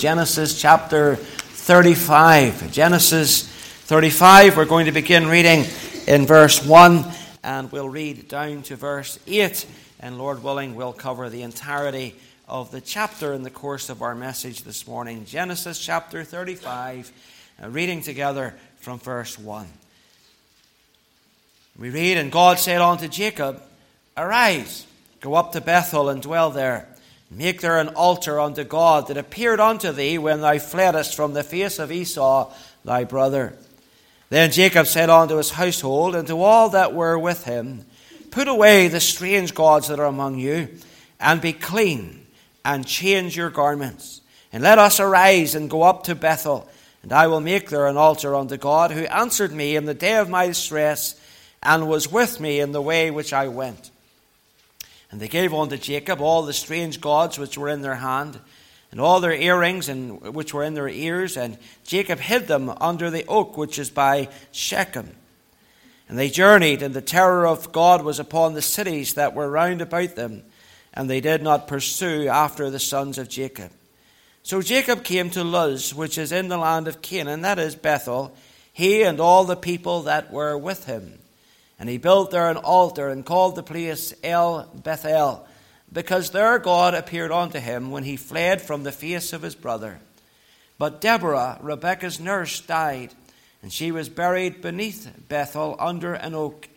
Genesis chapter 35. Genesis 35, we're going to begin reading in verse 1 and we'll read down to verse 8. And Lord willing, we'll cover the entirety of the chapter in the course of our message this morning. Genesis chapter 35, uh, reading together from verse 1. We read, And God said unto Jacob, Arise, go up to Bethel and dwell there Make there an altar unto God that appeared unto thee when thou fleddest from the face of Esau thy brother. Then Jacob said unto his household and to all that were with him, Put away the strange gods that are among you, and be clean, and change your garments. And let us arise and go up to Bethel, and I will make there an altar unto God, who answered me in the day of my distress, and was with me in the way which I went. And they gave unto Jacob all the strange gods which were in their hand, and all their earrings and which were in their ears, and Jacob hid them under the oak which is by Shechem. And they journeyed, and the terror of God was upon the cities that were round about them, and they did not pursue after the sons of Jacob. So Jacob came to Luz, which is in the land of Canaan, that is Bethel, he and all the people that were with him. And he built there an altar and called the place El Bethel, because there God appeared unto him when he fled from the face of his brother. But Deborah, Rebekah's nurse, died, and she was buried beneath Bethel under an oak,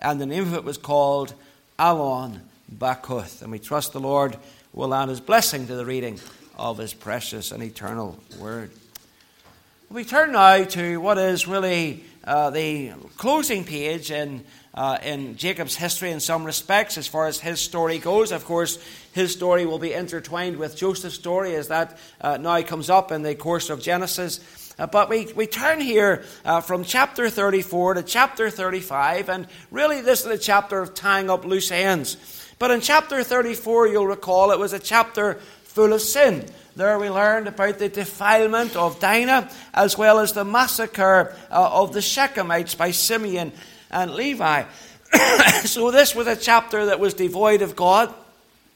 and the name of it was called Alon Bakuth. And we trust the Lord will add his blessing to the reading of his precious and eternal word. We turn now to what is really uh, the closing page in, uh, in Jacob's history in some respects, as far as his story goes. Of course, his story will be intertwined with Joseph's story as that uh, now comes up in the course of Genesis. Uh, but we, we turn here uh, from chapter 34 to chapter 35, and really this is a chapter of tying up loose ends. But in chapter 34, you'll recall it was a chapter full of sin. There we learned about the defilement of Dinah as well as the massacre uh, of the Shechemites by Simeon and Levi. so this was a chapter that was devoid of God.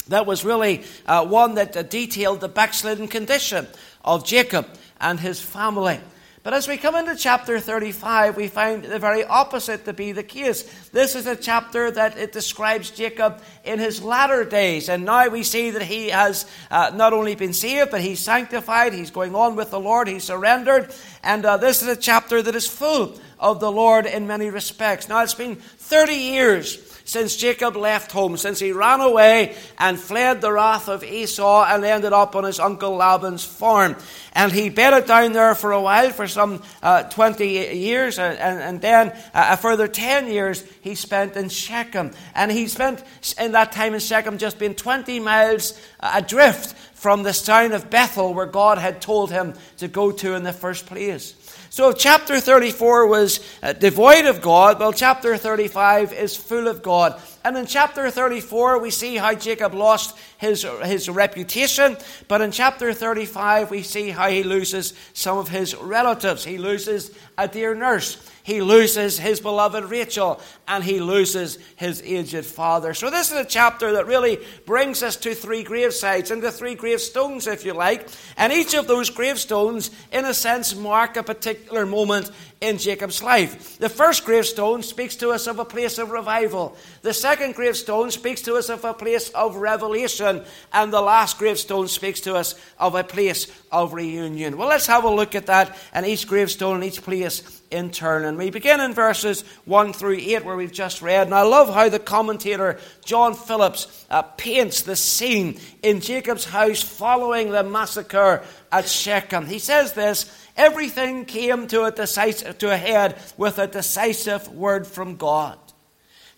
That was really uh, one that uh, detailed the backslidden condition of Jacob and his family. But as we come into chapter 35, we find the very opposite to be the case. This is a chapter that it describes Jacob in his latter days. And now we see that he has uh, not only been saved, but he's sanctified. He's going on with the Lord. He's surrendered. And uh, this is a chapter that is full of the Lord in many respects. Now it's been 30 years since Jacob left home, since he ran away and fled the wrath of Esau and ended up on his uncle Laban's farm. And he bedded down there for a while, for some uh, 20 years, and, and then uh, a further 10 years he spent in Shechem. And he spent in that time in Shechem just being 20 miles adrift from the town of Bethel where God had told him to go to in the first place. So if chapter 34 was uh, devoid of God, well, chapter 35 is full of God. And in chapter 34, we see how Jacob lost his, his reputation. But in chapter 35, we see how he loses some of his relatives. He loses a dear nurse he loses his beloved Rachel and he loses his aged father. So, this is a chapter that really brings us to three gravesites and to three gravestones, if you like. And each of those gravestones, in a sense, mark a particular moment in Jacob's life. The first gravestone speaks to us of a place of revival. The second gravestone speaks to us of a place of revelation. And the last gravestone speaks to us of a place of reunion. Well, let's have a look at that and each gravestone and each place in turn. And we begin in verses 1 through 8, where we've just read. And I love how the commentator John Phillips uh, paints the scene in Jacob's house following the massacre at Shechem. He says this everything came to a, decisive, to a head with a decisive word from God.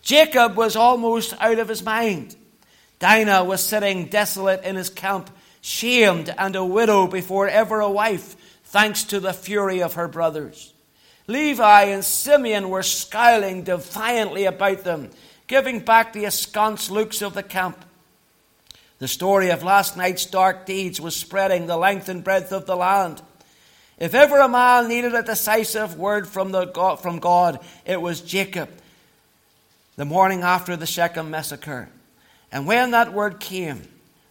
Jacob was almost out of his mind. Dinah was sitting desolate in his camp, shamed and a widow before ever a wife, thanks to the fury of her brothers. Levi and Simeon were scowling defiantly about them, giving back the askance looks of the camp. The story of last night's dark deeds was spreading the length and breadth of the land. If ever a man needed a decisive word from, the God, from God, it was Jacob, the morning after the Shechem massacre. And when that word came,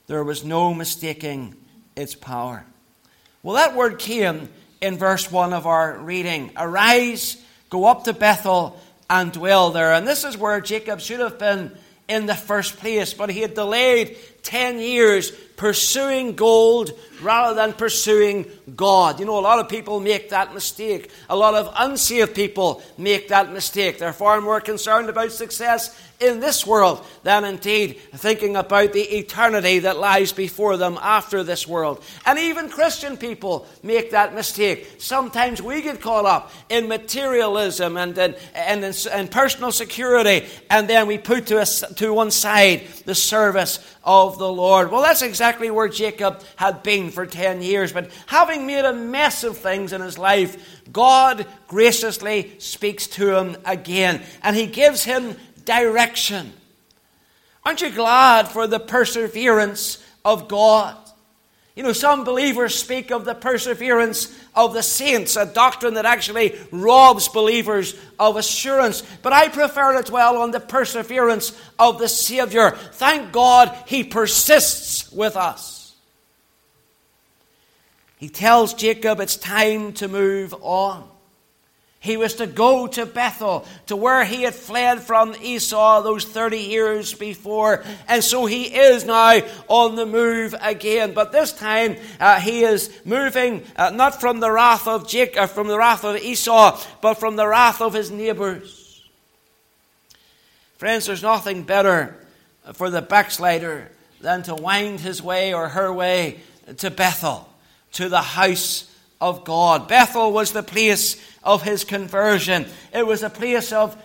there was no mistaking its power. Well, that word came in verse 1 of our reading. Arise, go up to Bethel, and dwell there. And this is where Jacob should have been in the first place, but he had delayed 10 years pursuing gold rather than pursuing God. You know, a lot of people make that mistake. A lot of unsaved people make that mistake. They're far more concerned about success in this world than indeed thinking about the eternity that lies before them after this world. And even Christian people make that mistake. Sometimes we get caught up in materialism and, and, and, and personal security, and then we put to, a, to one side the service of the Lord. Well, that's exactly where Jacob had been for 10 years. But having made a mess of things in his life, God graciously speaks to him again, and he gives him direction. Aren't you glad for the perseverance of God? You know, some believers speak of the perseverance of the saints, a doctrine that actually robs believers of assurance. But I prefer to dwell on the perseverance of the Savior. Thank God he persists with us. He tells Jacob it's time to move on. He was to go to Bethel, to where he had fled from Esau those 30 years before. And so he is now on the move again. But this time uh, he is moving uh, not from the wrath of Jacob, uh, from the wrath of Esau, but from the wrath of his neighbors. Friends, there's nothing better for the backslider than to wind his way or her way to Bethel, to the house of God. Bethel was the place of his conversion. It was a place of,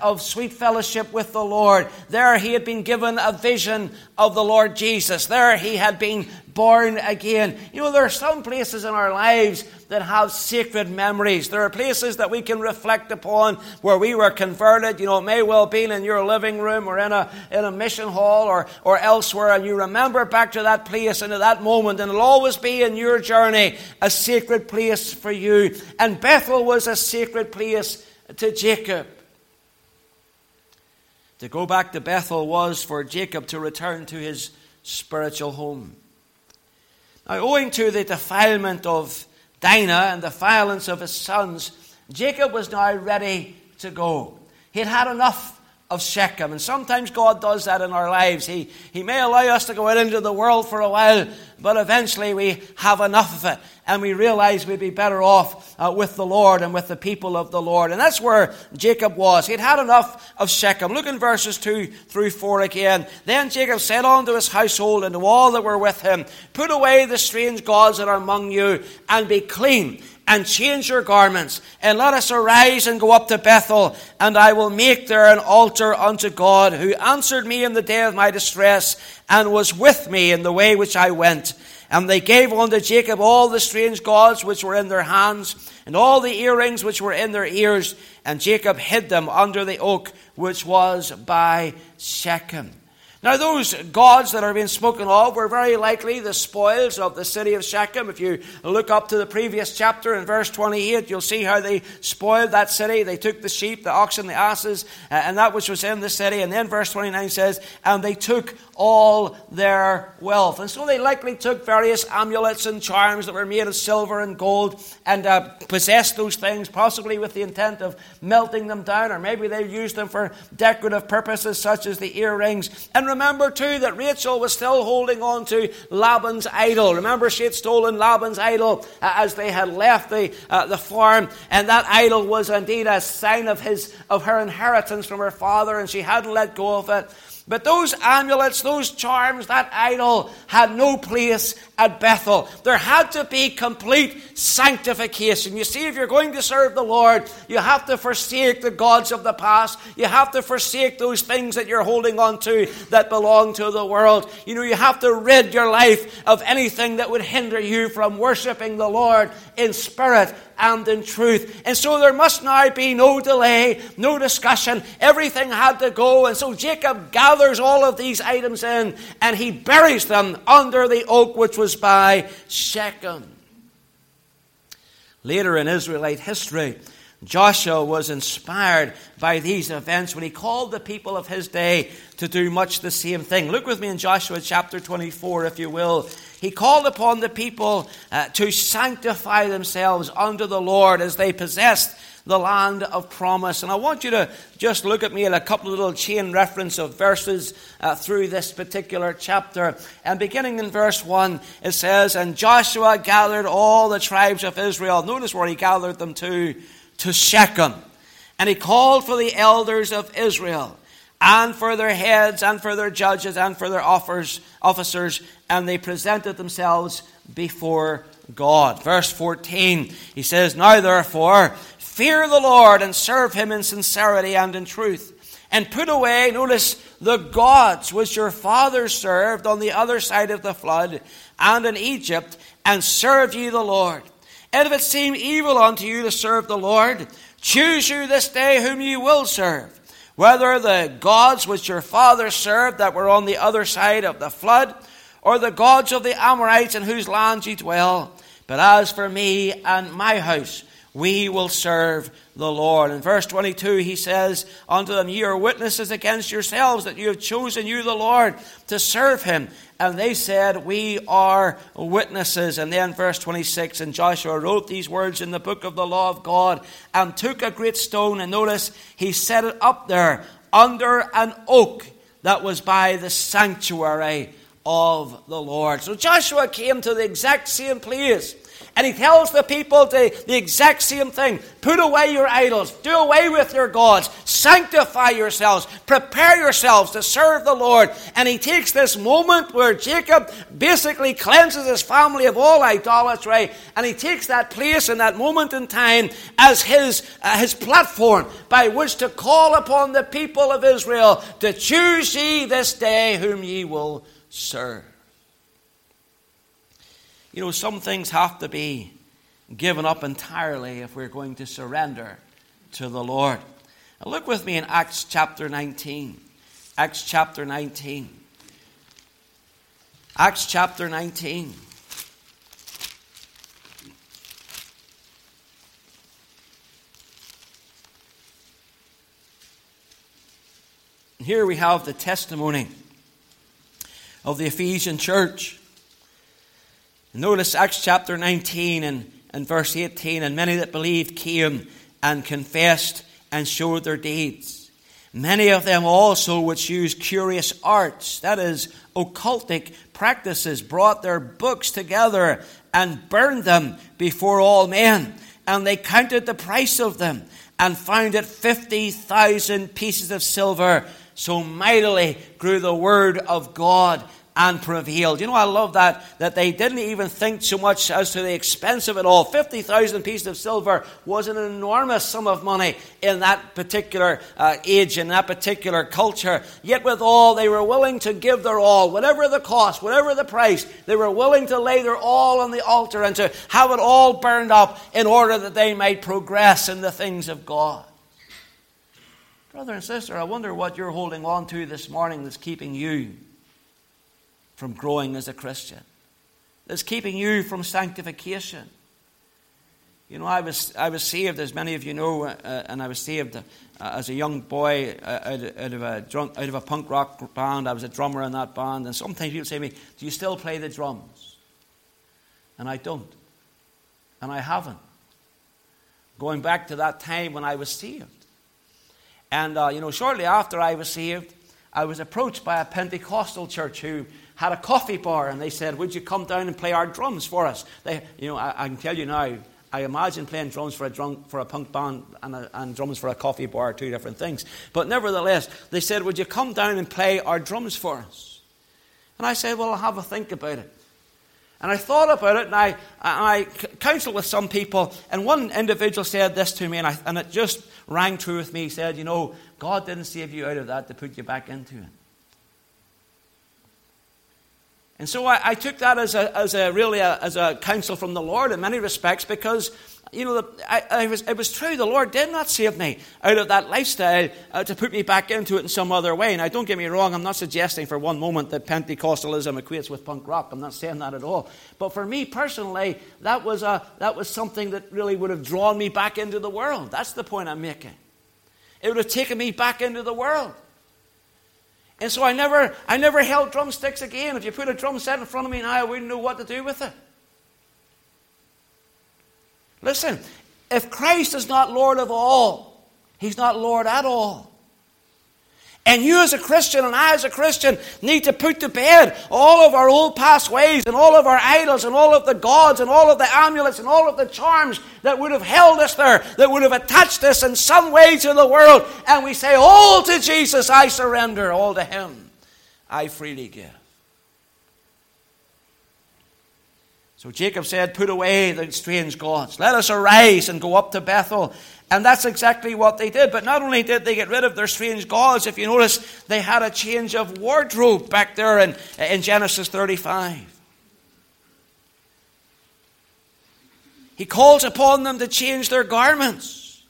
of sweet fellowship with the Lord. There he had been given a vision of the Lord Jesus. There he had been born again. You know, there are some places in our lives that have sacred memories. There are places that we can reflect upon where we were converted. You know, it may well be in your living room or in a, in a mission hall or, or elsewhere, and you remember back to that place and to that moment, and it'll always be in your journey a sacred place for you. And Bethel was a sacred place to Jacob. To go back to Bethel was for Jacob to return to his spiritual home. Now, owing to the defilement of Dinah and the violence of his sons, Jacob was now ready to go. He had had enough of Shechem. And sometimes God does that in our lives. He, he may allow us to go out into the world for a while, but eventually we have enough of it and we realize we'd be better off uh, with the Lord and with the people of the Lord. And that's where Jacob was. He'd had enough of Shechem. Look in verses 2 through 4 again. Then Jacob said unto his household and to all that were with him, Put away the strange gods that are among you and be clean and change your garments, and let us arise and go up to Bethel, and I will make there an altar unto God, who answered me in the day of my distress, and was with me in the way which I went. And they gave unto Jacob all the strange gods which were in their hands, and all the earrings which were in their ears, and Jacob hid them under the oak which was by Shechem. Now, those gods that are being spoken of were very likely the spoils of the city of Shechem. If you look up to the previous chapter in verse 28, you'll see how they spoiled that city. They took the sheep, the oxen, the asses, uh, and that which was in the city. And then verse 29 says, And they took all their wealth. And so they likely took various amulets and charms that were made of silver and gold and uh, possessed those things, possibly with the intent of melting them down, or maybe they used them for decorative purposes such as the earrings. And remember, too, that Rachel was still holding on to Laban's idol. Remember, she had stolen Laban's idol uh, as they had left the, uh, the farm, and that idol was indeed a sign of, his, of her inheritance from her father, and she hadn't let go of it. But those amulets, those charms, that idol had no place at Bethel. There had to be complete sanctification. You see, if you're going to serve the Lord, you have to forsake the gods of the past. You have to forsake those things that you're holding on to that belong to the world. You know, you have to rid your life of anything that would hinder you from worshiping the Lord in spirit and in truth. And so there must now be no delay, no discussion. Everything had to go. And so Jacob gathers all of these items in and he buries them under the oak which was by Shechem. Later in Israelite history, Joshua was inspired by these events when he called the people of his day to do much the same thing. Look with me in Joshua chapter 24, if you will. He called upon the people uh, to sanctify themselves unto the Lord as they possessed the land of promise. And I want you to just look at me at a couple of little chain reference of verses uh, through this particular chapter. And beginning in verse 1, it says, And Joshua gathered all the tribes of Israel. Notice where he gathered them to to Shechem. And he called for the elders of Israel, and for their heads, and for their judges, and for their officers, and they presented themselves before God. Verse 14, he says, Now therefore, fear the Lord, and serve him in sincerity and in truth. And put away, notice, the gods which your fathers served on the other side of the flood and in Egypt, and serve ye the Lord. And if it seem evil unto you to serve the Lord, choose you this day whom you will serve, whether the gods which your fathers served that were on the other side of the flood, or the gods of the Amorites in whose land ye dwell. But as for me and my house, we will serve the Lord. In verse 22, he says unto them, Ye are witnesses against yourselves that you have chosen you, the Lord, to serve him. And they said, We are witnesses. And then verse 26, and Joshua wrote these words in the book of the law of God and took a great stone. And notice, he set it up there under an oak that was by the sanctuary of the Lord. So Joshua came to the exact same place and he tells the people the, the exact same thing. Put away your idols, do away with your gods, sanctify yourselves, prepare yourselves to serve the Lord. And he takes this moment where Jacob basically cleanses his family of all idolatry, and he takes that place and that moment in time as his, uh, his platform by which to call upon the people of Israel to choose ye this day whom ye will serve. You know, some things have to be given up entirely if we're going to surrender to the Lord. Now look with me in Acts chapter 19. Acts chapter 19. Acts chapter 19. Here we have the testimony of the Ephesian church. Notice Acts chapter 19 and, and verse 18. And many that believed came and confessed and showed their deeds. Many of them also, which used curious arts, that is, occultic practices, brought their books together and burned them before all men. And they counted the price of them and found it 50,000 pieces of silver. So mightily grew the word of God and prevailed. You know, I love that, that they didn't even think so much as to the expense of it all. 50,000 pieces of silver was an enormous sum of money in that particular uh, age, in that particular culture. Yet, with all, they were willing to give their all, whatever the cost, whatever the price, they were willing to lay their all on the altar and to have it all burned up in order that they might progress in the things of God. Brother and sister, I wonder what you're holding on to this morning that's keeping you from growing as a Christian, that's keeping you from sanctification. You know, I was, I was saved, as many of you know, uh, and I was saved uh, as a young boy uh, out, out, of a drunk, out of a punk rock band. I was a drummer in that band, and sometimes people say to me, Do you still play the drums? And I don't. And I haven't. Going back to that time when I was saved. And, uh, you know, shortly after I was saved, I was approached by a Pentecostal church who had a coffee bar and they said, Would you come down and play our drums for us? They, you know, I, I can tell you now, I imagine playing drums for a, drum, for a punk band and, a, and, drums for a coffee bar are two different things. But nevertheless, they said, Would you come down and play our drums for us? And I said, Well, I'll have a think about it. And I thought about it and I, I counseled with some people. And one individual said this to me, and, I, and it just rang true with me. He said, You know, God didn't save you out of that to put you back into it. And so I, I took that as a, as a really a, as a counsel from the Lord in many respects because you know, I, I was, it was true. The Lord did not save me out of that lifestyle uh, to put me back into it in some other way. Now, don't get me wrong, I'm not suggesting for one moment that Pentecostalism equates with punk rock. I'm not saying that at all. But for me personally, that was, a, that was something that really would have drawn me back into the world. That's the point I'm making. It would have taken me back into the world. And so I never, I never held drumsticks again. If you put a drum set in front of me now, I wouldn't know what to do with it. Listen, if Christ is not Lord of all, He's not Lord at all. And you, as a Christian, and I, as a Christian, need to put to bed all of our old past ways, and all of our idols, and all of the gods, and all of the amulets, and all of the charms that would have held us there, that would have attached us in some way to the world. And we say, All to Jesus I surrender, all to Him I freely give. So Jacob said, Put away the strange gods. Let us arise and go up to Bethel. And that's exactly what they did. But not only did they get rid of their strange gods, if you notice, they had a change of wardrobe back there in, in Genesis 35. He calls upon them to change their garments.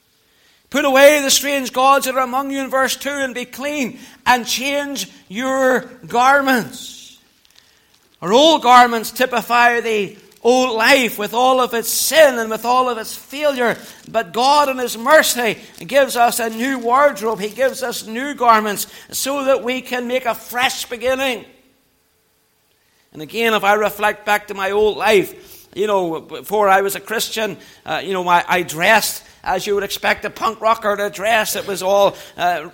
Put away the strange gods that are among you in verse 2 and be clean and change your garments. Our old garments typify the old life with all of its sin and with all of its failure. But God, in His mercy, gives us a new wardrobe. He gives us new garments so that we can make a fresh beginning. And again, if I reflect back to my old life, you know, before I was a Christian, uh, you know, my, I dressed as you would expect a punk rocker to dress. It was all uh,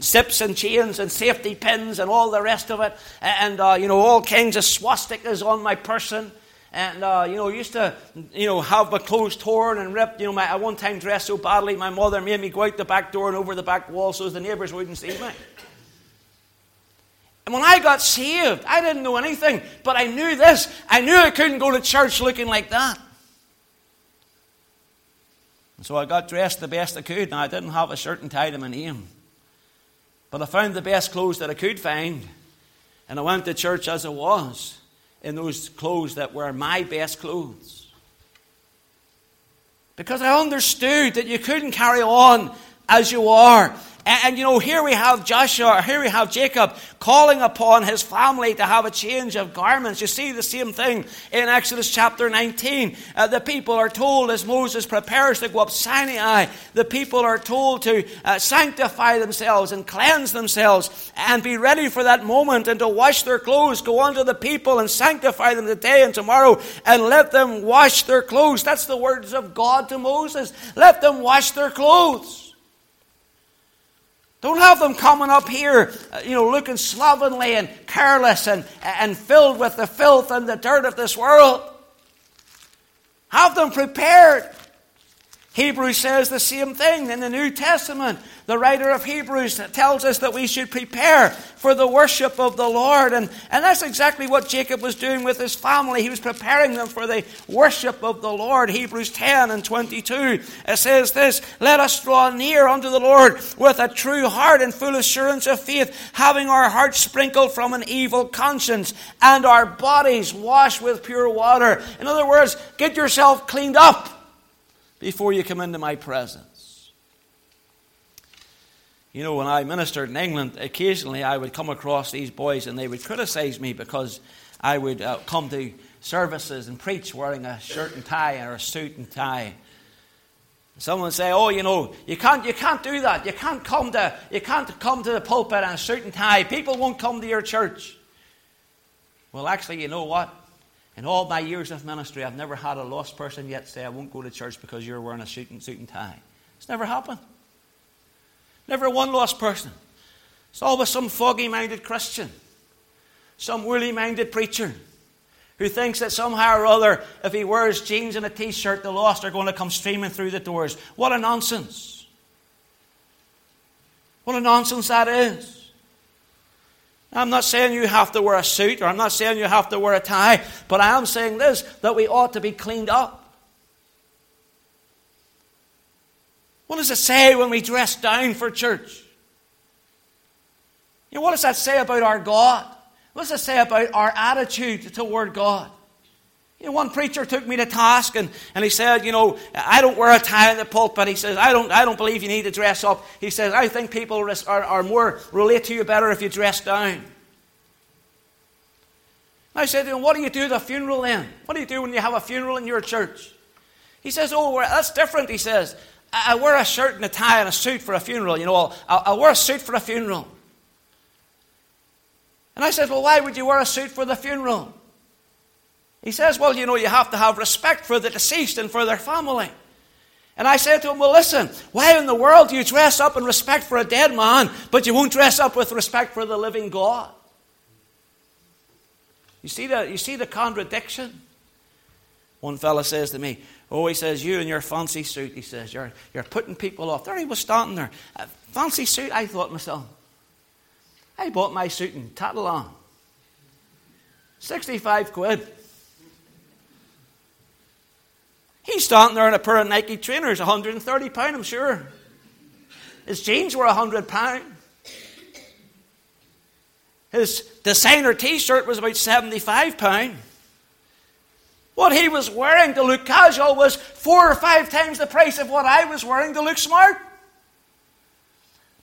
zips and chains and safety pins and all the rest of it. And, uh, you know, all kinds of swastikas on my person. And, uh, you know, I used to, you know, have my clothes torn and ripped. You know, my, I one time dressed so badly, my mother made me go out the back door and over the back wall so the neighbours wouldn't see me. And when I got saved, I didn't know anything, but I knew this. I knew I couldn't go to church looking like that. And so I got dressed the best I could. Now, I didn't have a shirt and tie to my name. But I found the best clothes that I could find. And I went to church as I was in those clothes that were my best clothes. Because I understood that you couldn't carry on as you are. And, and, you know, here we have Joshua, here we have Jacob calling upon his family to have a change of garments. You see the same thing in Exodus chapter 19. Uh, the people are told as Moses prepares to go up Sinai, the people are told to uh, sanctify themselves and cleanse themselves and be ready for that moment and to wash their clothes, go unto the people and sanctify them today and tomorrow and let them wash their clothes. That's the words of God to Moses. Let them wash their clothes. Don't have them coming up here, uh, you know, looking slovenly and careless and, and filled with the filth and the dirt of this world. Have them prepared. Hebrews says the same thing in the New Testament. The writer of Hebrews tells us that we should prepare for the worship of the Lord. And, and that's exactly what Jacob was doing with his family. He was preparing them for the worship of the Lord. Hebrews 10 and 22. It says this Let us draw near unto the Lord with a true heart and full assurance of faith, having our hearts sprinkled from an evil conscience and our bodies washed with pure water. In other words, get yourself cleaned up before you come into my presence. You know, when I ministered in England, occasionally I would come across these boys and they would criticize me because I would uh, come to services and preach wearing a shirt and tie or a suit and tie. Someone would say, "Oh, you know, you can't, you can't do that. You can't come to, you can't come to the pulpit in a suit and tie. People won't come to your church." Well, actually, you know what? In all my years of ministry, I've never had a lost person yet say, I won't go to church because you're wearing a suit and, suit and tie. It's never happened. Never one lost person. It's always some foggy minded Christian, some woolly minded preacher who thinks that somehow or other, if he wears jeans and a t shirt, the lost are going to come streaming through the doors. What a nonsense! What a nonsense that is. I'm not saying you have to wear a suit or I'm not saying you have to wear a tie, but I am saying this that we ought to be cleaned up. What does it say when we dress down for church? You know, what does that say about our God? What does it say about our attitude toward God? You know, one preacher took me to task and, and he said, you know, I don't wear a tie in the pulpit. He says, I don't, I don't believe you need to dress up. He says, I think people are, are more, relate to you better if you dress down. I said to him, what do you do at a funeral then? What do you do when you have a funeral in your church? He says, oh, that's different. He says, I, I wear a shirt and a tie and a suit for a funeral. You know, I'll, I'll wear a suit for a funeral. And I said, well, why would you wear a suit for the funeral? He says, Well, you know, you have to have respect for the deceased and for their family. And I said to him, Well, listen, why in the world do you dress up in respect for a dead man, but you won't dress up with respect for the living God? You see the, you see the contradiction? One fellow says to me, Oh, he says, You in your fancy suit, he says, you're, you're putting people off. There he was standing there. A fancy suit, I thought myself. I bought my suit in Matalan. 65 quid. He's standing there in a pair of Nike trainers, 130 pound, I'm sure. His jeans were 100 pound. His designer T-shirt was about 75 pound. What he was wearing to look casual was four or five times the price of what I was wearing to look smart.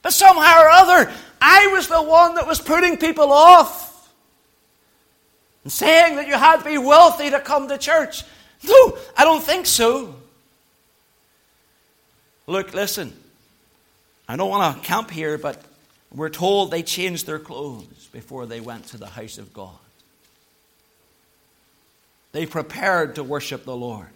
But somehow or other, I was the one that was putting people off and saying that you had to be wealthy to come to church. No, I don't think so. Look, listen. I don't want to camp here, but we're told they changed their clothes before they went to the house of God. They prepared to worship the Lord.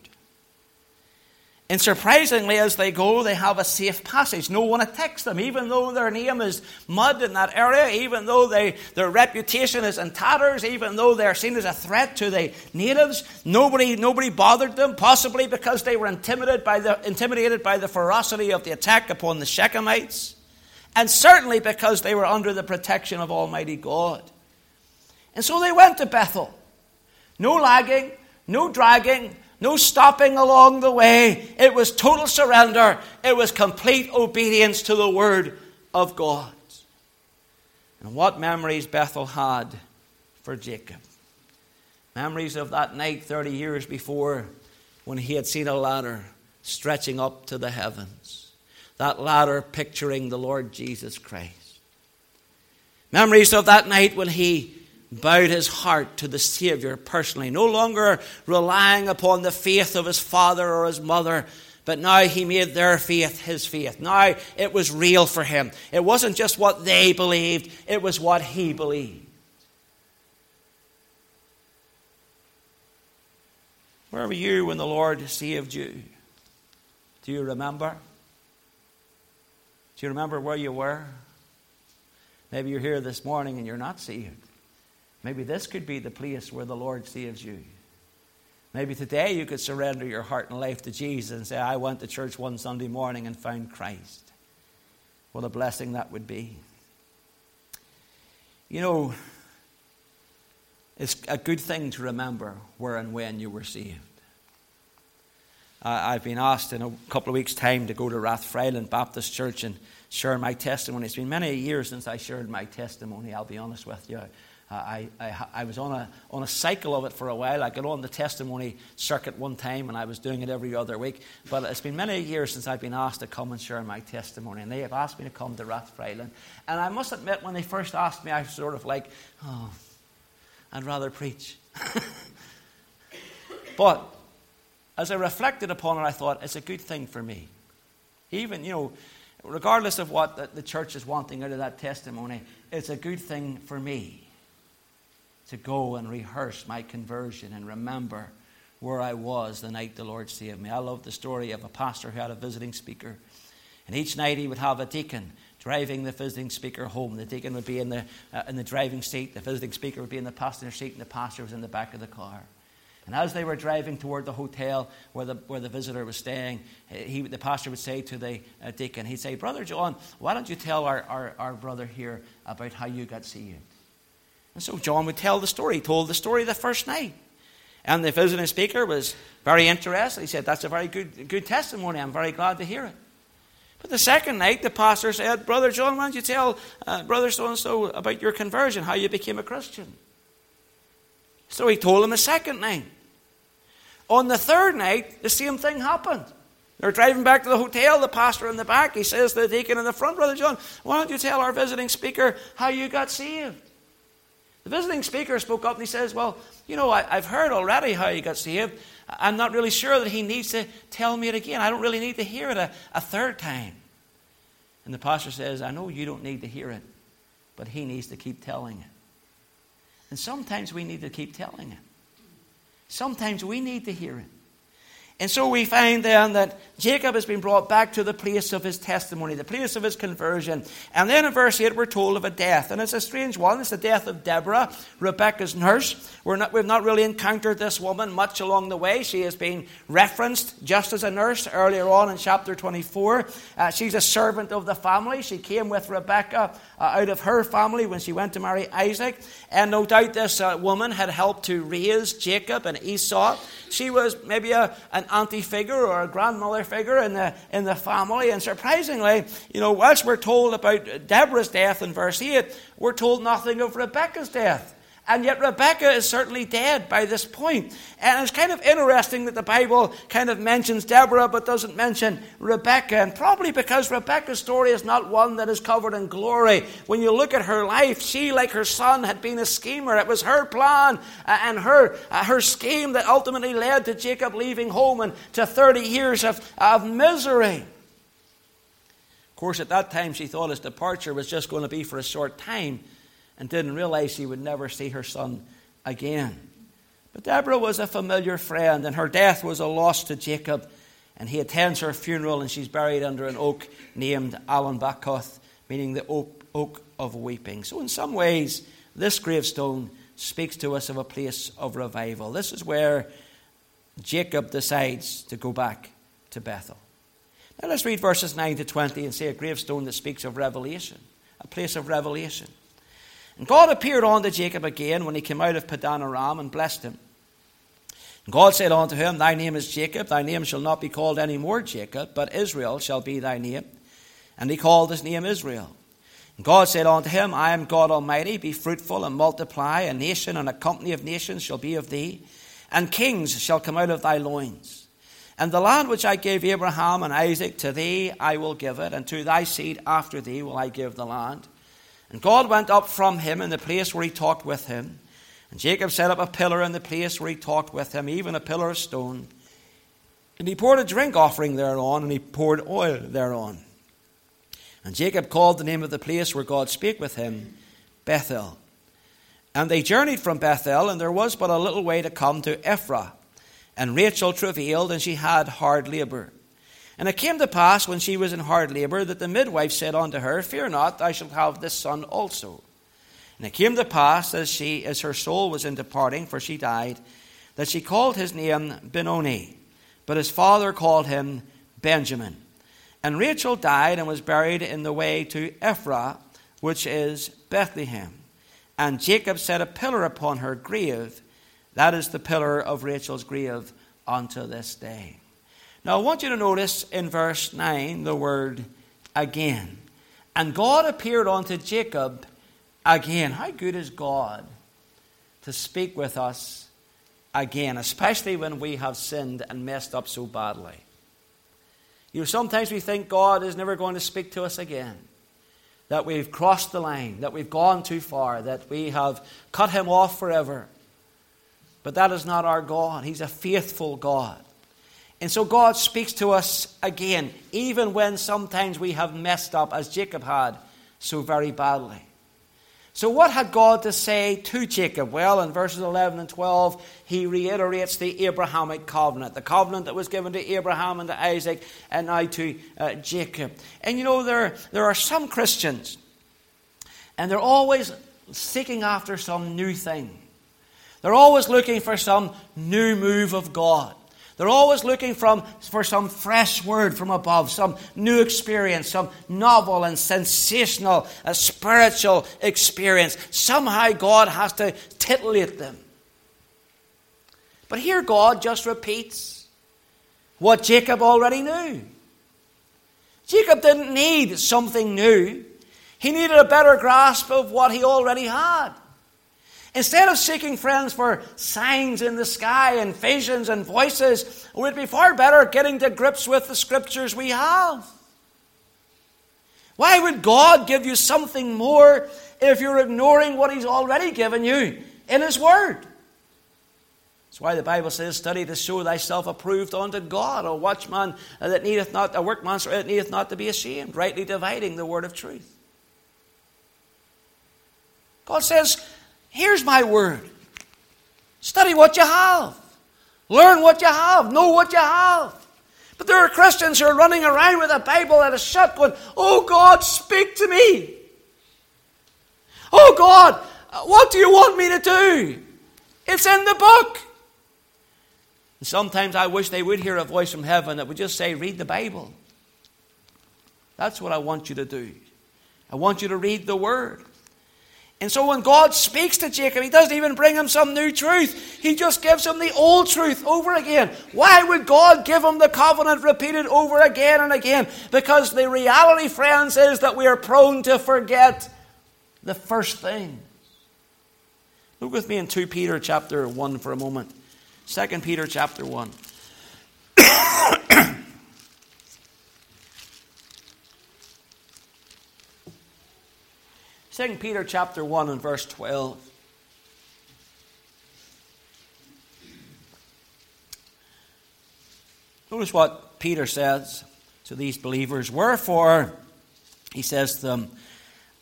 And surprisingly, as they go, they have a safe passage. No one attacks them, even though their name is mud in that area, even though they, their reputation is in tatters, even though they're seen as a threat to the natives. Nobody, nobody bothered them, possibly because they were intimidated by, the, intimidated by the ferocity of the attack upon the Shechemites, and certainly because they were under the protection of Almighty God. And so they went to Bethel. No lagging, no dragging, no stopping along the way. It was total surrender. It was complete obedience to the Word of God. And what memories Bethel had for Jacob. Memories of that night 30 years before when he had seen a ladder stretching up to the heavens. That ladder picturing the Lord Jesus Christ. Memories of that night when he bowed his heart to the Savior personally, no longer relying upon the faith of his father or his mother, but now he made their faith his faith. Now it was real for him. It wasn't just what they believed, it was what he believed. Where were you when the Lord saved you? Do you remember? Do you remember where you were? Maybe you're here this morning and you're not saved. Maybe this could be the place where the Lord saves you. Maybe today you could surrender your heart and life to Jesus and say, I went to church one Sunday morning and found Christ. What a blessing that would be. You know, it's a good thing to remember where and when you were saved. I've been asked in a couple of weeks' time to go to Rathfriland Baptist Church and share my testimony. It's been many years since I shared my testimony, I'll be honest with you. I, I, I was on a, on a cycle of it for a while. I got on the testimony circuit one time and I was doing it every other week. But it's been many years since I've been asked to come and share my testimony. And they have asked me to come to Rathfriland. And I must admit, when they first asked me, I was sort of like, oh, I'd rather preach. but as I reflected upon it, I thought, it's a good thing for me. Even, you know, regardless of what the, the church is wanting out of that testimony, it's a good thing for me to go and rehearse my conversion and remember where I was the night the Lord saved me. I love the story of a pastor who had a visiting speaker. And each night he would have a deacon driving the visiting speaker home. The deacon would be in the, uh, in the driving seat, the visiting speaker would be in the passenger seat, and the pastor was in the back of the car. And as they were driving toward the hotel where the, where the visitor was staying, he, the pastor would say to the uh, deacon, he'd say, Brother John, why don't you tell our, our, our brother here about how you got saved? And so John would tell the story. He told the story the first night. And the visiting speaker was very interested. He said, That's a very good, good testimony. I'm very glad to hear it. But the second night, the pastor said, Brother John, why don't you tell uh, Brother so and so about your conversion, how you became a Christian? So he told him a second night. On the third night, the same thing happened. They're driving back to the hotel, the pastor in the back, he says to the deacon in the front, Brother John, why don't you tell our visiting speaker how you got saved? The visiting speaker spoke up and he says, Well, you know, I, have heard already how you got saved. I'm not really sure that he needs to tell me it again. I don't really need to hear it a, a third time. And the pastor says, I know you don't need to hear it, but he needs to keep telling it. And sometimes we need to keep telling it. Sometimes we need to hear it. And so we find then that Jacob has been brought back to the place of his testimony, the place of his conversion. And then in verse 8, we're told of a death. And it's a strange one. It's the death of Deborah, Rebecca's nurse. We're not, we've not really encountered this woman much along the way. She has been referenced just as a nurse earlier on in chapter 24. Uh, she's a servant of the family. She came with Rebecca uh, out of her family when she went to marry Isaac. And no doubt this uh, woman had helped to raise Jacob and Esau. She was maybe a, an auntie figure or a grandmother figure in the, in the family. And surprisingly, you know, whilst we're told about Deborah's death in verse 8, we're told nothing of Rebecca's death. And yet Rebecca is certainly dead by this point. And it's kind of interesting that the Bible kind of mentions Deborah but doesn't mention Rebecca. And probably because Rebecca's story is not one that is covered in glory. When you look at her life, she, like her son, had been a schemer. It was her plan uh, and her, uh, her scheme that ultimately led to Jacob leaving home and to 30 years of, of misery. Of course, at that time, she thought his departure was just going to be for a short time and didn't realize she would never see her son again. But Deborah was a familiar friend, and her death was a loss to Jacob. And he attends her funeral, and she's buried under an oak named Allon Bacuth, meaning the oak, oak of weeping. So, in some ways, this gravestone speaks to us of a place of revival. This is where Jacob decides to go back to Bethel. Now, let's read verses 9 to 20 and see a gravestone that speaks of revelation, a place of revelation. And God appeared unto Jacob again when he came out of Padan Aram and blessed him. And God said unto him, Thy name is Jacob, thy name shall not be called any more Jacob, but Israel shall be thy name. And he called his name Israel. And God said unto him, I am God Almighty, be fruitful and multiply, a nation and a company of nations shall be of thee, and kings shall come out of thy loins. And the land which I gave Abraham and Isaac to thee I will give it, and to thy seed after thee will I give the land. And God went up from him in the place where he talked with him. And Jacob set up a pillar in the place where he talked with him, even a pillar of stone. And he poured a drink offering thereon, and he poured oil thereon. And Jacob called the name of the place where God spake with him Bethel. And they journeyed from Bethel, and there was but a little way to come to Ephrath. And Rachel travailed, and she had hard labour. And it came to pass, when she was in hard labour, that the midwife said unto her, Fear not, thou shalt have this son also. And it came to pass, as, she, as her soul was in departing, for she died, that she called his name Benoni, but his father called him Benjamin. And Rachel died and was buried in the way to Ephrath, which is Bethlehem. And Jacob set a pillar upon her grave. That is the pillar of Rachel's grave unto this day. Now, I want you to notice in verse 9 the word again. And God appeared unto Jacob again. How good is God to speak with us again, especially when we have sinned and messed up so badly? You know, sometimes we think God is never going to speak to us again. That we've crossed the line, that we've gone too far, that we have cut him off forever. But that is not our God. He's a faithful God. And so God speaks to us again, even when sometimes we have messed up, as Jacob had so very badly. So, what had God to say to Jacob? Well, in verses 11 and 12, he reiterates the Abrahamic covenant, the covenant that was given to Abraham and to Isaac and now to uh, Jacob. And you know, there, there are some Christians, and they're always seeking after some new thing. They're always looking for some new move of God. They're always looking from, for some fresh word from above, some new experience, some novel and sensational, spiritual experience. Somehow God has to titillate them. But here God just repeats what Jacob already knew. Jacob didn't need something new, he needed a better grasp of what he already had. Instead of seeking friends for signs in the sky and visions and voices, we would be far better getting to grips with the scriptures we have. Why would God give you something more if you're ignoring what He's already given you in His Word? That's why the Bible says, Study to show thyself approved unto God, a watchman that needeth not, a workman that needeth not to be ashamed, rightly dividing the word of truth. God says, Here's my word. Study what you have. Learn what you have. Know what you have. But there are Christians who are running around with a Bible and a shut going, Oh God, speak to me. Oh God, what do you want me to do? It's in the book. And sometimes I wish they would hear a voice from heaven that would just say, Read the Bible. That's what I want you to do. I want you to read the Word. And so when God speaks to Jacob, he doesn't even bring him some new truth. He just gives him the old truth over again. Why would God give him the covenant repeated over again and again? Because the reality, friends, is that we are prone to forget the first thing. Look with me in 2 Peter chapter 1 for a moment. 2 Peter chapter 1. 2 Peter chapter 1 and verse 12. Notice what Peter says to these believers. Wherefore, he says to them,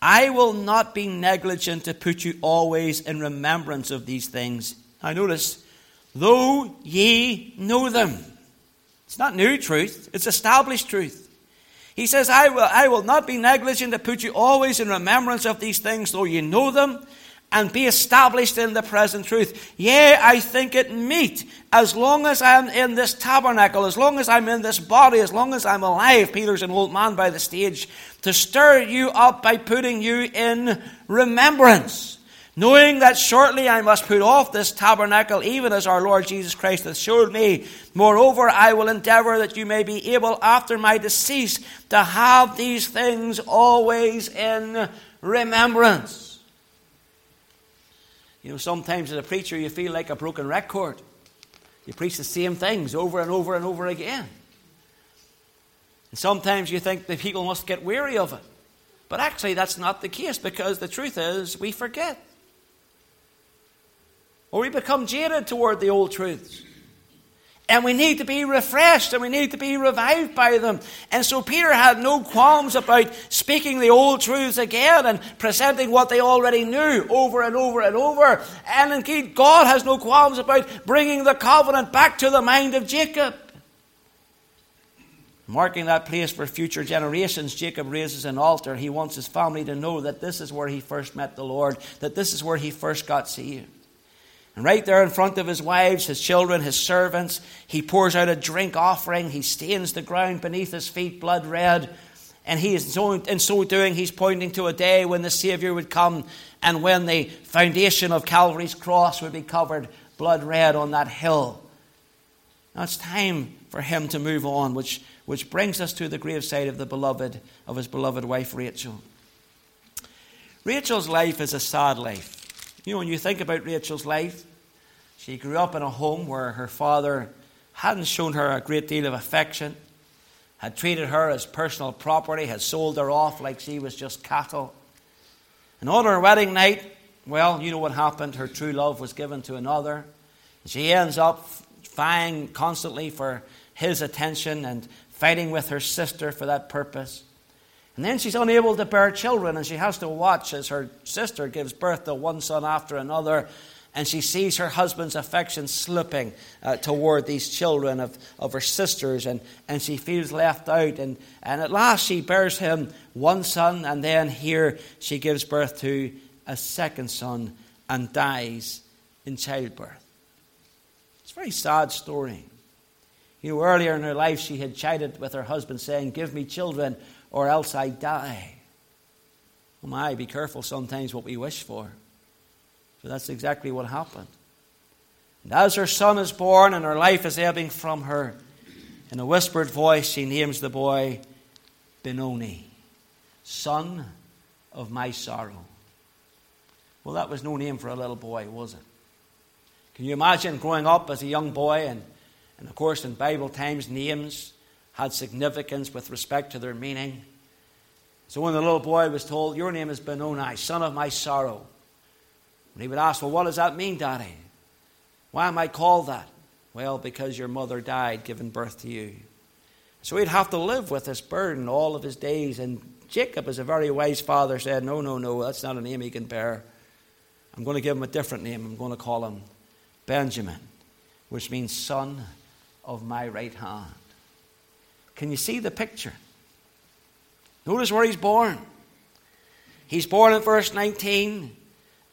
I will not be negligent to put you always in remembrance of these things. Now, notice, though ye know them. It's not new truth, it's established truth. He says, I will, I will not be negligent to put you always in remembrance of these things, though you know them, and be established in the present truth. Yea, I think it meet, as long as I'm in this tabernacle, as long as I'm in this body, as long as I'm alive, Peter's an old man by the stage, to stir you up by putting you in remembrance knowing that shortly I must put off this tabernacle, even as our Lord Jesus Christ hath showed me. Moreover, I will endeavour that you may be able, after my decease, to have these things always in remembrance. You know, sometimes as a preacher, you feel like a broken record. You preach the same things over and over and over again. And sometimes you think the people must get weary of it. But actually, that's not the case because the truth is we forget. Or we become jaded toward the old truths. And we need to be refreshed and we need to be revived by them. And so Peter had no qualms about speaking the old truths again and presenting what they already knew over and over and over. And indeed, God has no qualms about bringing the covenant back to the mind of Jacob. Marking that place for future generations, Jacob raises an altar. He wants his family to know that this is where he first met the Lord, that this is where he first got saved. And right there in front of his wives, his children, his servants, he pours out a drink offering. He stains the ground beneath his feet blood red. And he is so, in so doing, he's pointing to a day when the Savior would come and when the foundation of Calvary's cross would be covered blood red on that hill. Now it's time for him to move on, which, which brings us to the graveside of the beloved, of his beloved wife Rachel. Rachel's life is a sad life. You know, when you think about Rachel's life, she grew up in a home where her father hadn't shown her a great deal of affection, had treated her as personal property, had sold her off like she was just cattle. And on her wedding night, well, you know what happened. Her true love was given to another. She ends up vying constantly for his attention and fighting with her sister for that purpose. And then she's unable to bear children, and she has to watch as her sister gives birth to one son after another. And she sees her husband's affection slipping uh, toward these children of, of her sisters, and, and she feels left out. And, and at last she bears him one son, and then here she gives birth to a second son and dies in childbirth. It's a very sad story. You know, earlier in her life, she had chided with her husband, saying, Give me children or else I die. Oh my, be careful sometimes what we wish for. So that's exactly what happened. And as her son is born and her life is ebbing from her, in a whispered voice, she names the boy Benoni, son of my sorrow. Well, that was no name for a little boy, was it? Can you imagine growing up as a young boy? And, and of course, in Bible times, names had significance with respect to their meaning. So when the little boy was told, Your name is Benoni, son of my sorrow, and he would ask, Well, what does that mean, Daddy? Why am I called that? Well, because your mother died giving birth to you. So he'd have to live with this burden all of his days. And Jacob, as a very wise father, said, No, no, no, that's not a name he can bear. I'm going to give him a different name. I'm going to call him Benjamin, which means son of my right hand. Can you see the picture? Notice where he's born. He's born in verse 19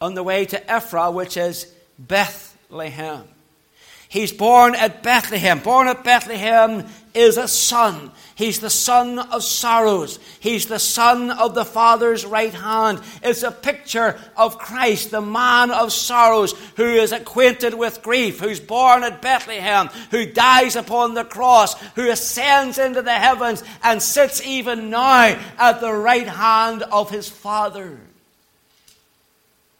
on the way to Ephrath, which is Bethlehem. He's born at Bethlehem. Born at Bethlehem is a son. He's the son of sorrows. He's the son of the Father's right hand. It's a picture of Christ, the man of sorrows, who is acquainted with grief, who's born at Bethlehem, who dies upon the cross, who ascends into the heavens and sits even now at the right hand of his Father.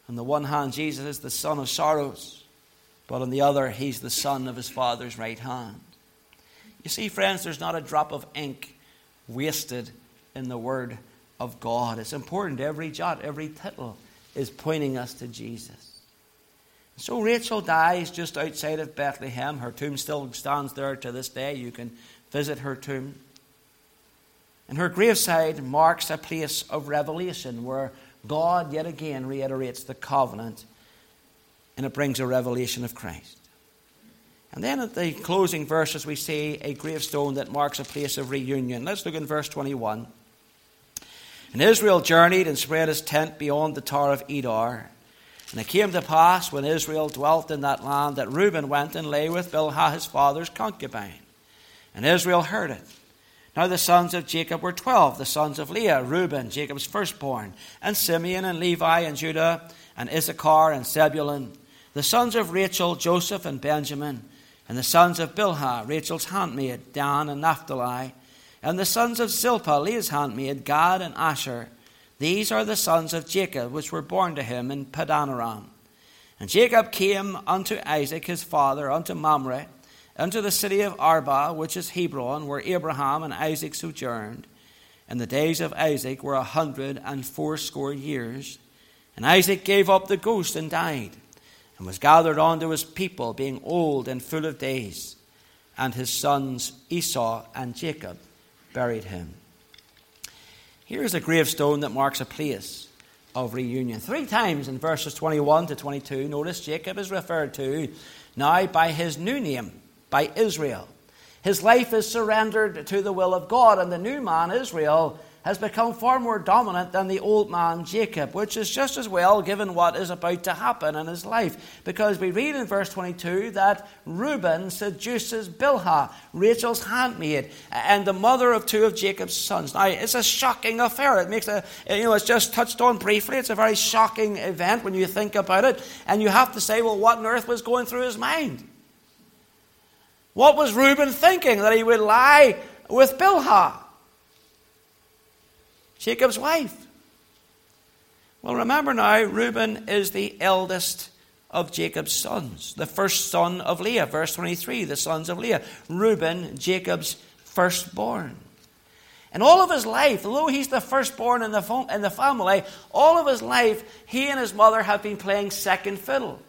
On the one hand, Jesus is the son of sorrows. But on the other, he's the son of his father's right hand. You see, friends, there's not a drop of ink wasted in the Word of God. It's important. Every jot, every tittle is pointing us to Jesus. So Rachel dies just outside of Bethlehem. Her tomb still stands there to this day. You can visit her tomb. And her graveside marks a place of revelation where God yet again reiterates the covenant and it brings a revelation of Christ. And then at the closing verses, we see a gravestone that marks a place of reunion. Let's look in verse 21. And Israel journeyed and spread his tent beyond the Tower of Edar. And it came to pass, when Israel dwelt in that land, that Reuben went and lay with Bilhah his father's concubine. And Israel heard it. Now the sons of Jacob were twelve, the sons of Leah, Reuben, Jacob's firstborn, and Simeon, and Levi, and Judah, and Issachar, and Zebulun the sons of Rachel, Joseph and Benjamin, and the sons of Bilhah, Rachel's handmaid, Dan and Naphtali, and the sons of Zilpah, Leah's handmaid, Gad and Asher. These are the sons of Jacob, which were born to him in Padanaram. And Jacob came unto Isaac his father, unto Mamre, unto the city of Arba, which is Hebron, where Abraham and Isaac sojourned. And the days of Isaac were a hundred and fourscore years. And Isaac gave up the ghost and died and was gathered unto his people, being old and full of days. And his sons Esau and Jacob buried him. Here's a gravestone that marks a place of reunion. Three times in verses 21 to 22, notice Jacob is referred to now by his new name, by Israel. His life is surrendered to the will of God, and the new man, Israel, has become far more dominant than the old man Jacob, which is just as well given what is about to happen in his life. Because we read in verse 22 that Reuben seduces Bilhah, Rachel's handmaid, and the mother of two of Jacob's sons. Now, it's a shocking affair. It makes a, you know, it's just touched on briefly. It's a very shocking event when you think about it. And you have to say, well, what on earth was going through his mind? What was Reuben thinking? That he would lie with Bilhah? Jacob's wife. Well, remember now, Reuben is the eldest of Jacob's sons, the first son of Leah. Verse 23, the sons of Leah. Reuben, Jacob's firstborn. And all of his life, although he's the firstborn in the, in the family, all of his life, he and his mother have been playing second fiddle.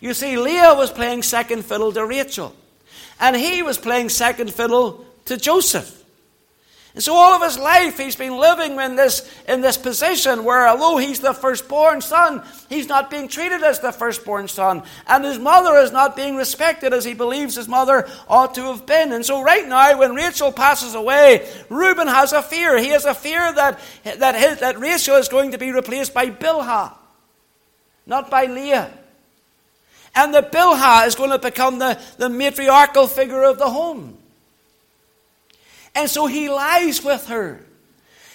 You see, Leah was playing second fiddle to Rachel, and he was playing second fiddle to Joseph. And so all of his life he's been living in this, in this position where although he's the firstborn son, he's not being treated as the firstborn son. And his mother is not being respected as he believes his mother ought to have been. And so right now, when Rachel passes away, Reuben has a fear. He has a fear that, that, his, that Rachel is going to be replaced by Bilhah, not by Leah. And that Bilhah is going to become the, the matriarchal figure of the home. And so he lies with her.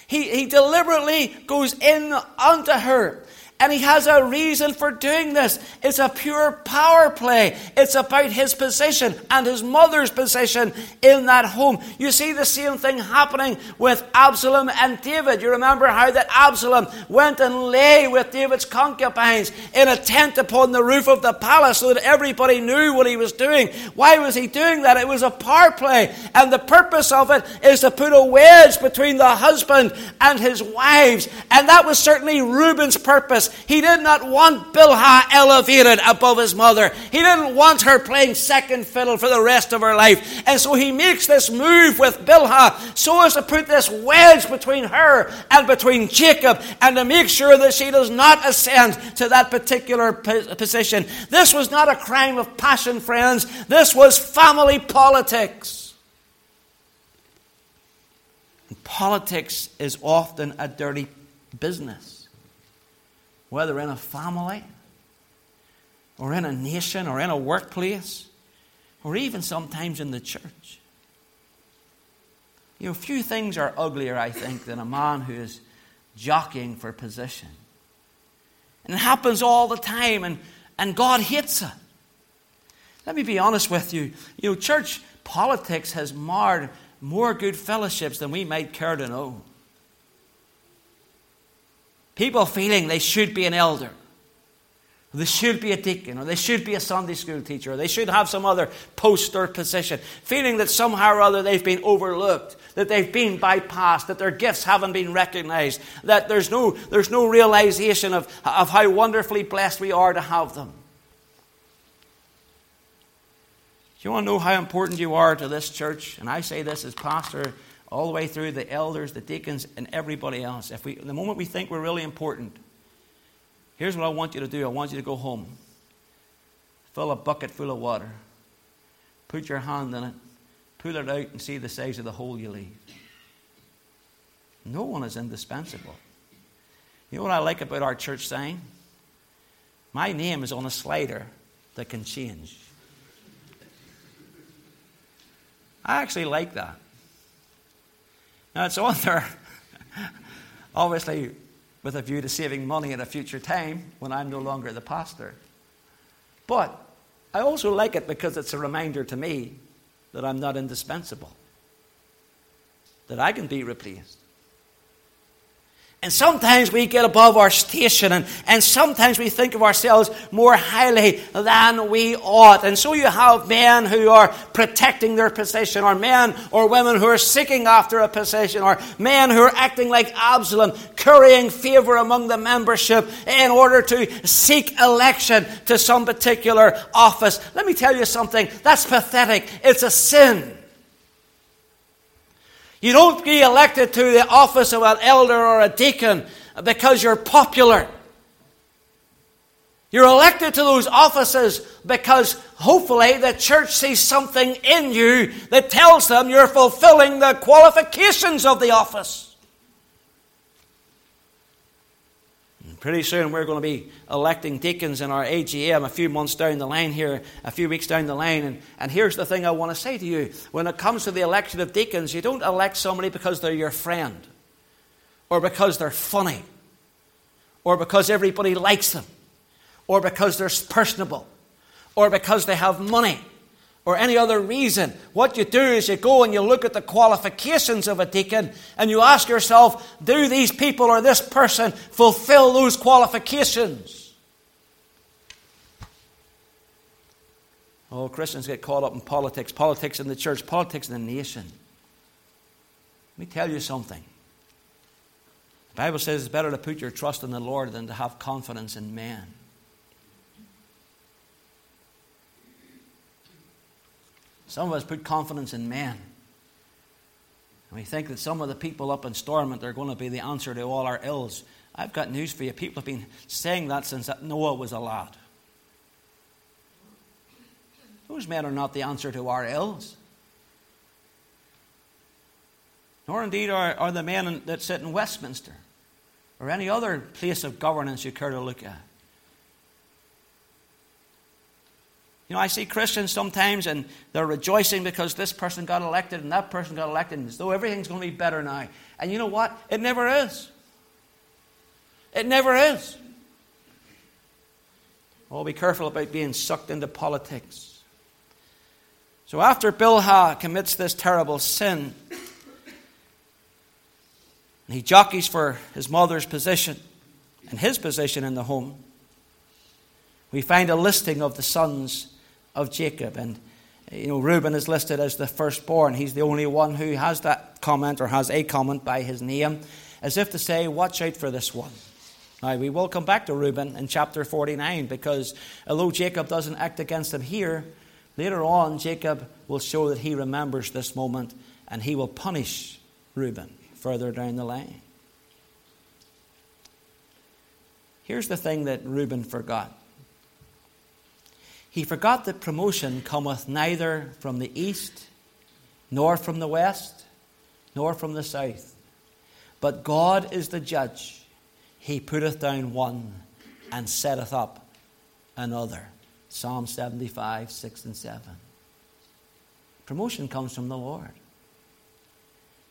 He, he deliberately goes in unto her. And he has a reason for doing this. It's a pure power play. It's about his position and his mother's position in that home. You see the same thing happening with Absalom and David. You remember how that Absalom went and lay with David's concubines in a tent upon the roof of the palace so that everybody knew what he was doing. Why was he doing that? It was a power play. And the purpose of it is to put a wedge between the husband and his wives. And that was certainly Reuben's purpose. He did not want Bilhah elevated above his mother. He didn't want her playing second fiddle for the rest of her life. And so he makes this move with Bilhah so as to put this wedge between her and between Jacob and to make sure that she does not ascend to that particular position. This was not a crime of passion, friends. This was family politics. Politics is often a dirty business whether in a family, or in a nation, or in a workplace, or even sometimes in the church. You know, few things are uglier, I think, than a man who is jockeying for position. And it happens all the time, and, and God hates it. Let me be honest with you. You know, church politics has marred more good fellowships than we might care to know. People feeling they should be an elder, they should be a deacon, or they should be a Sunday school teacher, or they should have some other post or position, feeling that somehow or other they've been overlooked, that they've been bypassed, that their gifts haven't been recognized, that there's no, there's no realization of, of how wonderfully blessed we are to have them. Do you want to know how important you are to this church? And I say this as pastor all the way through the elders, the deacons, and everybody else. If we, the moment we think we're really important, here's what I want you to do I want you to go home, fill a bucket full of water, put your hand in it, pull it out, and see the size of the hole you leave. No one is indispensable. You know what I like about our church sign? My name is on a slider that can change. I actually like that. Now, it's on there, obviously, with a view to saving money at a future time when I'm no longer the pastor. But I also like it because it's a reminder to me that I'm not indispensable, that I can be replaced. And sometimes we get above our station, and, and sometimes we think of ourselves more highly than we ought. And so you have men who are protecting their position, or men or women who are seeking after a position, or men who are acting like Absalom, currying favor among the membership in order to seek election to some particular office. Let me tell you something that's pathetic. It's a sin. You don't get elected to the office of an elder or a deacon because you're popular. You're elected to those offices because hopefully the church sees something in you that tells them you're fulfilling the qualifications of the office. Pretty soon we're going to be electing deacons in our AGM a few months down the line here, a few weeks down the line. And, and here's the thing I want to say to you. When it comes to the election of deacons, you don't elect somebody because they're your friend, or because they're funny, or because everybody likes them, or because they're personable, or because they have money or any other reason. What you do is you go and you look at the qualifications of a deacon and you ask yourself, do these people or this person fulfill those qualifications? Oh, Christians get caught up in politics, politics in the church, politics in the nation. Let me tell you something. The Bible says it's better to put your trust in the Lord than to have confidence in man. Some of us put confidence in men. And we think that some of the people up in Stormont are going to be the answer to all our ills. I've got news for you. People have been saying that since Noah was a lad. Those men are not the answer to our ills. Nor indeed are, are the men that sit in Westminster or any other place of governance you care to look at. You know, I see Christians sometimes and they're rejoicing because this person got elected and that person got elected, as though everything's going to be better now. And you know what? It never is. It never is. Oh, be careful about being sucked into politics. So after Bilhah commits this terrible sin, and he jockeys for his mother's position and his position in the home, we find a listing of the sons of Jacob. And, you know, Reuben is listed as the firstborn. He's the only one who has that comment or has a comment by his name, as if to say, watch out for this one. Now, we will come back to Reuben in chapter 49 because although Jacob doesn't act against him here, later on Jacob will show that he remembers this moment and he will punish Reuben further down the line. Here's the thing that Reuben forgot he forgot that promotion cometh neither from the east, nor from the west, nor from the south. But God is the judge. He putteth down one and setteth up another. Psalm 75, 6 and 7. Promotion comes from the Lord.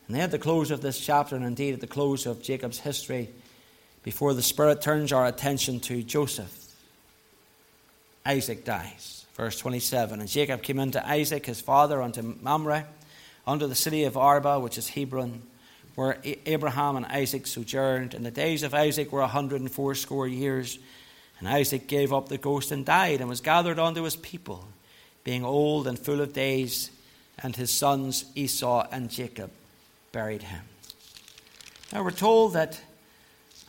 And then at the close of this chapter, and indeed at the close of Jacob's history, before the Spirit turns our attention to Joseph, Isaac dies. Verse 27 And Jacob came unto Isaac his father unto Mamre, unto the city of Arba, which is Hebron, where Abraham and Isaac sojourned. And the days of Isaac were a hundred and fourscore years. And Isaac gave up the ghost and died, and was gathered unto his people, being old and full of days. And his sons Esau and Jacob buried him. Now we're told that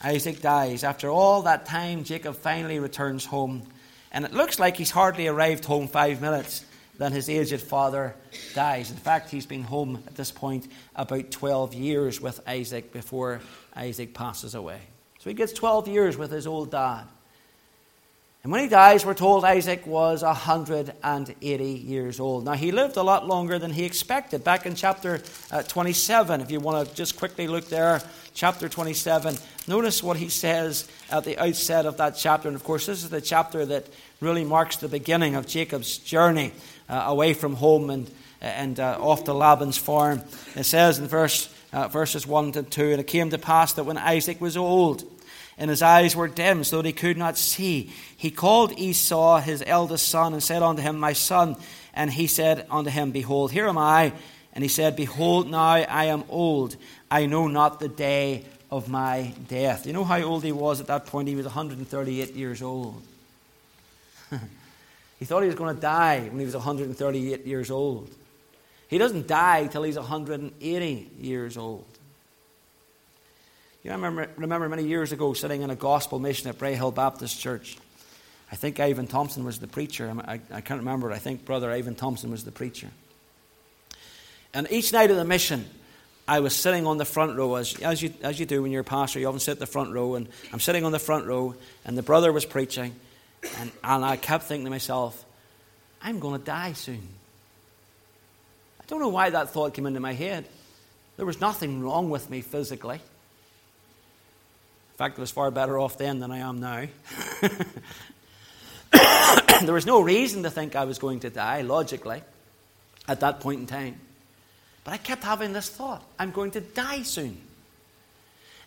Isaac dies. After all that time, Jacob finally returns home and it looks like he's hardly arrived home five minutes than his aged father dies. In fact, he's been home at this point about 12 years with Isaac before Isaac passes away. So he gets 12 years with his old dad. And when he dies, we're told Isaac was 180 years old. Now, he lived a lot longer than he expected. Back in chapter uh, 27, if you want to just quickly look there, chapter 27, notice what he says at the outset of that chapter. And of course, this is the chapter that really marks the beginning of Jacob's journey uh, away from home and, and uh, off to Laban's farm. It says in verse, uh, verses 1 to 2 And it came to pass that when Isaac was old, and his eyes were dim, so that he could not see. He called Esau, his eldest son, and said unto him, My son. And he said unto him, Behold, here am I. And he said, Behold, now I am old. I know not the day of my death. You know how old he was at that point? He was 138 years old. he thought he was going to die when he was 138 years old. He doesn't die till he's 180 years old. You know, I remember, remember many years ago sitting in a gospel mission at Braehill Baptist Church. I think Ivan Thompson was the preacher. I, I can't remember. I think Brother Ivan Thompson was the preacher. And each night of the mission, I was sitting on the front row, as, as, you, as you do when you're a pastor, you often sit the front row, and I'm sitting on the front row, and the brother was preaching, and, and I kept thinking to myself, I'm going to die soon. I don't know why that thought came into my head. There was nothing wrong with me physically fact, I was far better off then than I am now. there was no reason to think I was going to die, logically, at that point in time. But I kept having this thought I'm going to die soon.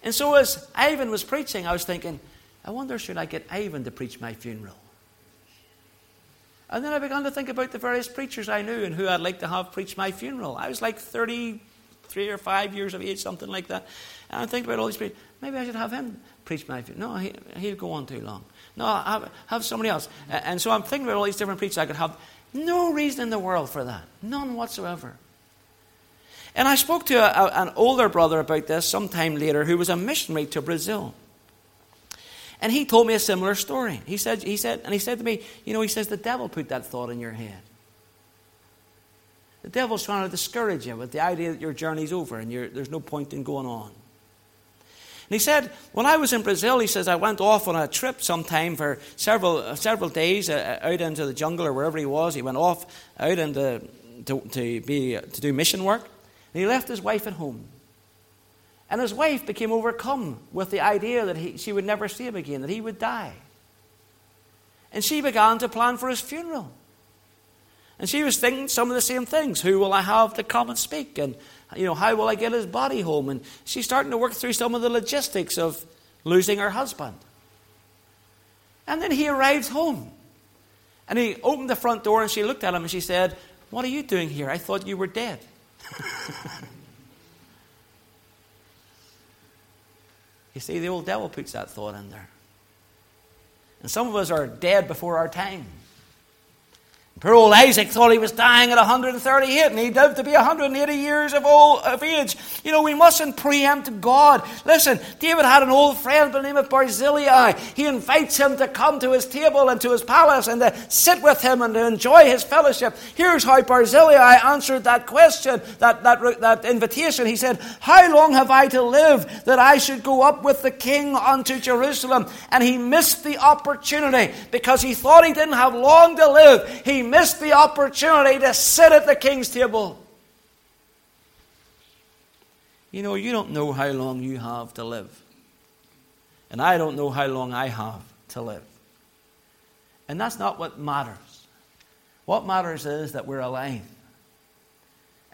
And so, as Ivan was preaching, I was thinking, I wonder, should I get Ivan to preach my funeral? And then I began to think about the various preachers I knew and who I'd like to have preach my funeral. I was like 33 or 5 years of age, something like that. And I think about all these people. Maybe I should have him preach my view. No, he, he'll go on too long. No, have, have somebody else. And so I'm thinking about all these different preachers I could have. No reason in the world for that. None whatsoever. And I spoke to a, a, an older brother about this sometime later who was a missionary to Brazil. And he told me a similar story. He said, he said, and he said to me, you know, he says, the devil put that thought in your head. The devil's trying to discourage you with the idea that your journey's over and there's no point in going on. And he said, when I was in Brazil, he says, I went off on a trip sometime for several, uh, several days uh, out into the jungle or wherever he was. He went off out into, to, to, be, to do mission work. And he left his wife at home. And his wife became overcome with the idea that he, she would never see him again, that he would die. And she began to plan for his funeral. And she was thinking some of the same things. Who will I have to come and speak? And you know, how will I get his body home? And she's starting to work through some of the logistics of losing her husband. And then he arrives home. And he opened the front door and she looked at him and she said, What are you doing here? I thought you were dead. you see, the old devil puts that thought in there. And some of us are dead before our time. Poor old Isaac thought he was dying at 138 and he lived to be 180 years of, old, of age. You know, we mustn't preempt God. Listen, David had an old friend by the name of Barzillai. He invites him to come to his table and to his palace and to sit with him and to enjoy his fellowship. Here's how Barzillai answered that question, that, that, that invitation. He said, How long have I to live that I should go up with the king unto Jerusalem? And he missed the opportunity because he thought he didn't have long to live. He missed the opportunity to sit at the king's table. You know, you don't know how long you have to live. And I don't know how long I have to live. And that's not what matters. What matters is that we're alive.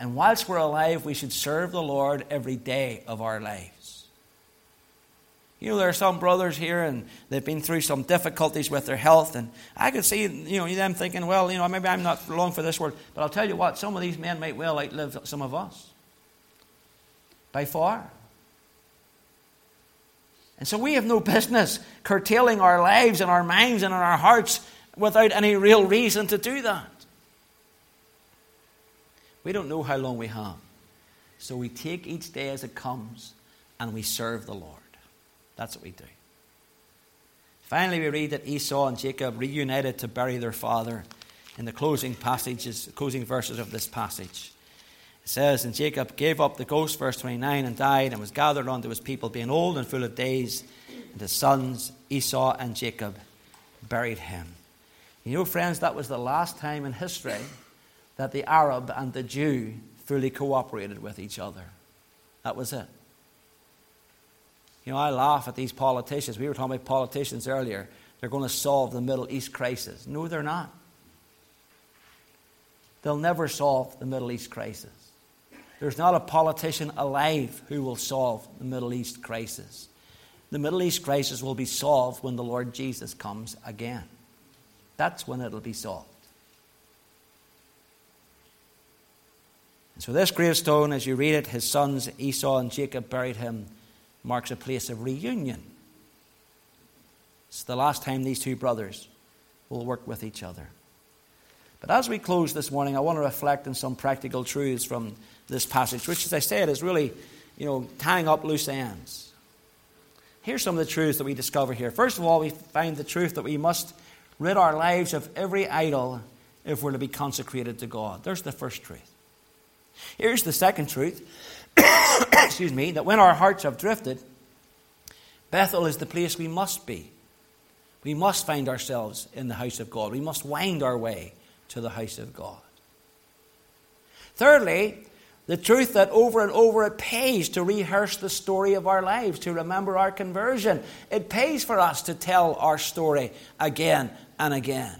And whilst we're alive, we should serve the Lord every day of our lives. You know, there are some brothers here and they've been through some difficulties with their health. And I could see, you know, them thinking, well, you know, maybe I'm not long for this world. But I'll tell you what, some of these men might well outlive some of us. By far. And so we have no business curtailing our lives and our minds and our hearts without any real reason to do that. We don't know how long we have. So we take each day as it comes and we serve the Lord. That's what we do. Finally, we read that Esau and Jacob reunited to bury their father in the closing passages, closing verses of this passage. It says, And Jacob gave up the ghost, verse 29, and died, and was gathered unto his people, being old and full of days. And his sons, Esau and Jacob, buried him. You know, friends, that was the last time in history that the Arab and the Jew fully cooperated with each other. That was it. You know, I laugh at these politicians. We were talking about politicians earlier. They're going to solve the Middle East crisis. No, they're not. They'll never solve the Middle East crisis. There's not a politician alive who will solve the Middle East crisis. The Middle East crisis will be solved when the Lord Jesus comes again. That's when it'll be solved. And so, this gravestone, as you read it, his sons Esau and Jacob buried him marks a place of reunion. It's the last time these two brothers will work with each other. But as we close this morning, I want to reflect on some practical truths from this passage, which, as I said, is really, you know, tying up loose ends. Here's some of the truths that we discover here. First of all, we find the truth that we must rid our lives of every idol if we're to be consecrated to God. There's the first truth. Here's the second truth excuse me, that when our hearts have drifted, Bethel is the place we must be. We must find ourselves in the house of God. We must wind our way to the house of God. Thirdly, the truth that over and over it pays to rehearse the story of our lives, to remember our conversion. It pays for us to tell our story again and again.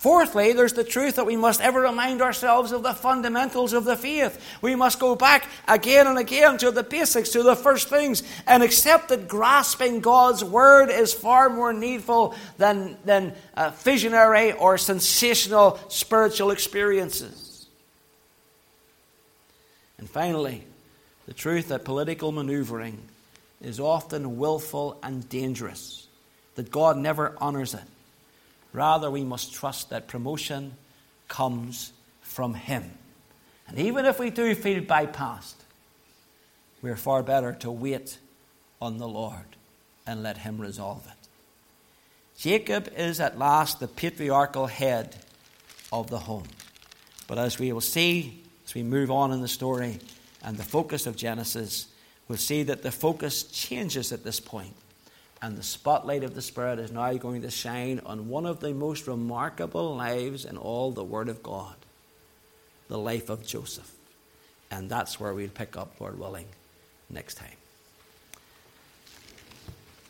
Fourthly, there's the truth that we must ever remind ourselves of the fundamentals of the faith. We must go back again and again to the basics, to the first things, and accept that grasping God's word is far more needful than, than uh, visionary or sensational spiritual experiences. And finally, the truth that political maneuvering is often willful and dangerous, that God never honors it Rather, we must trust that promotion comes from Him. And even if we do feel bypassed, we're far better to wait on the Lord and let Him resolve it. Jacob is at last the patriarchal head of the home. But as we will see as we move on in the story and the focus of Genesis, we'll see that the focus changes at this point. And the spotlight of the Spirit is now going to shine on one of the most remarkable lives in all the Word of God the life of Joseph. And that's where we'll pick up, Lord willing, next time.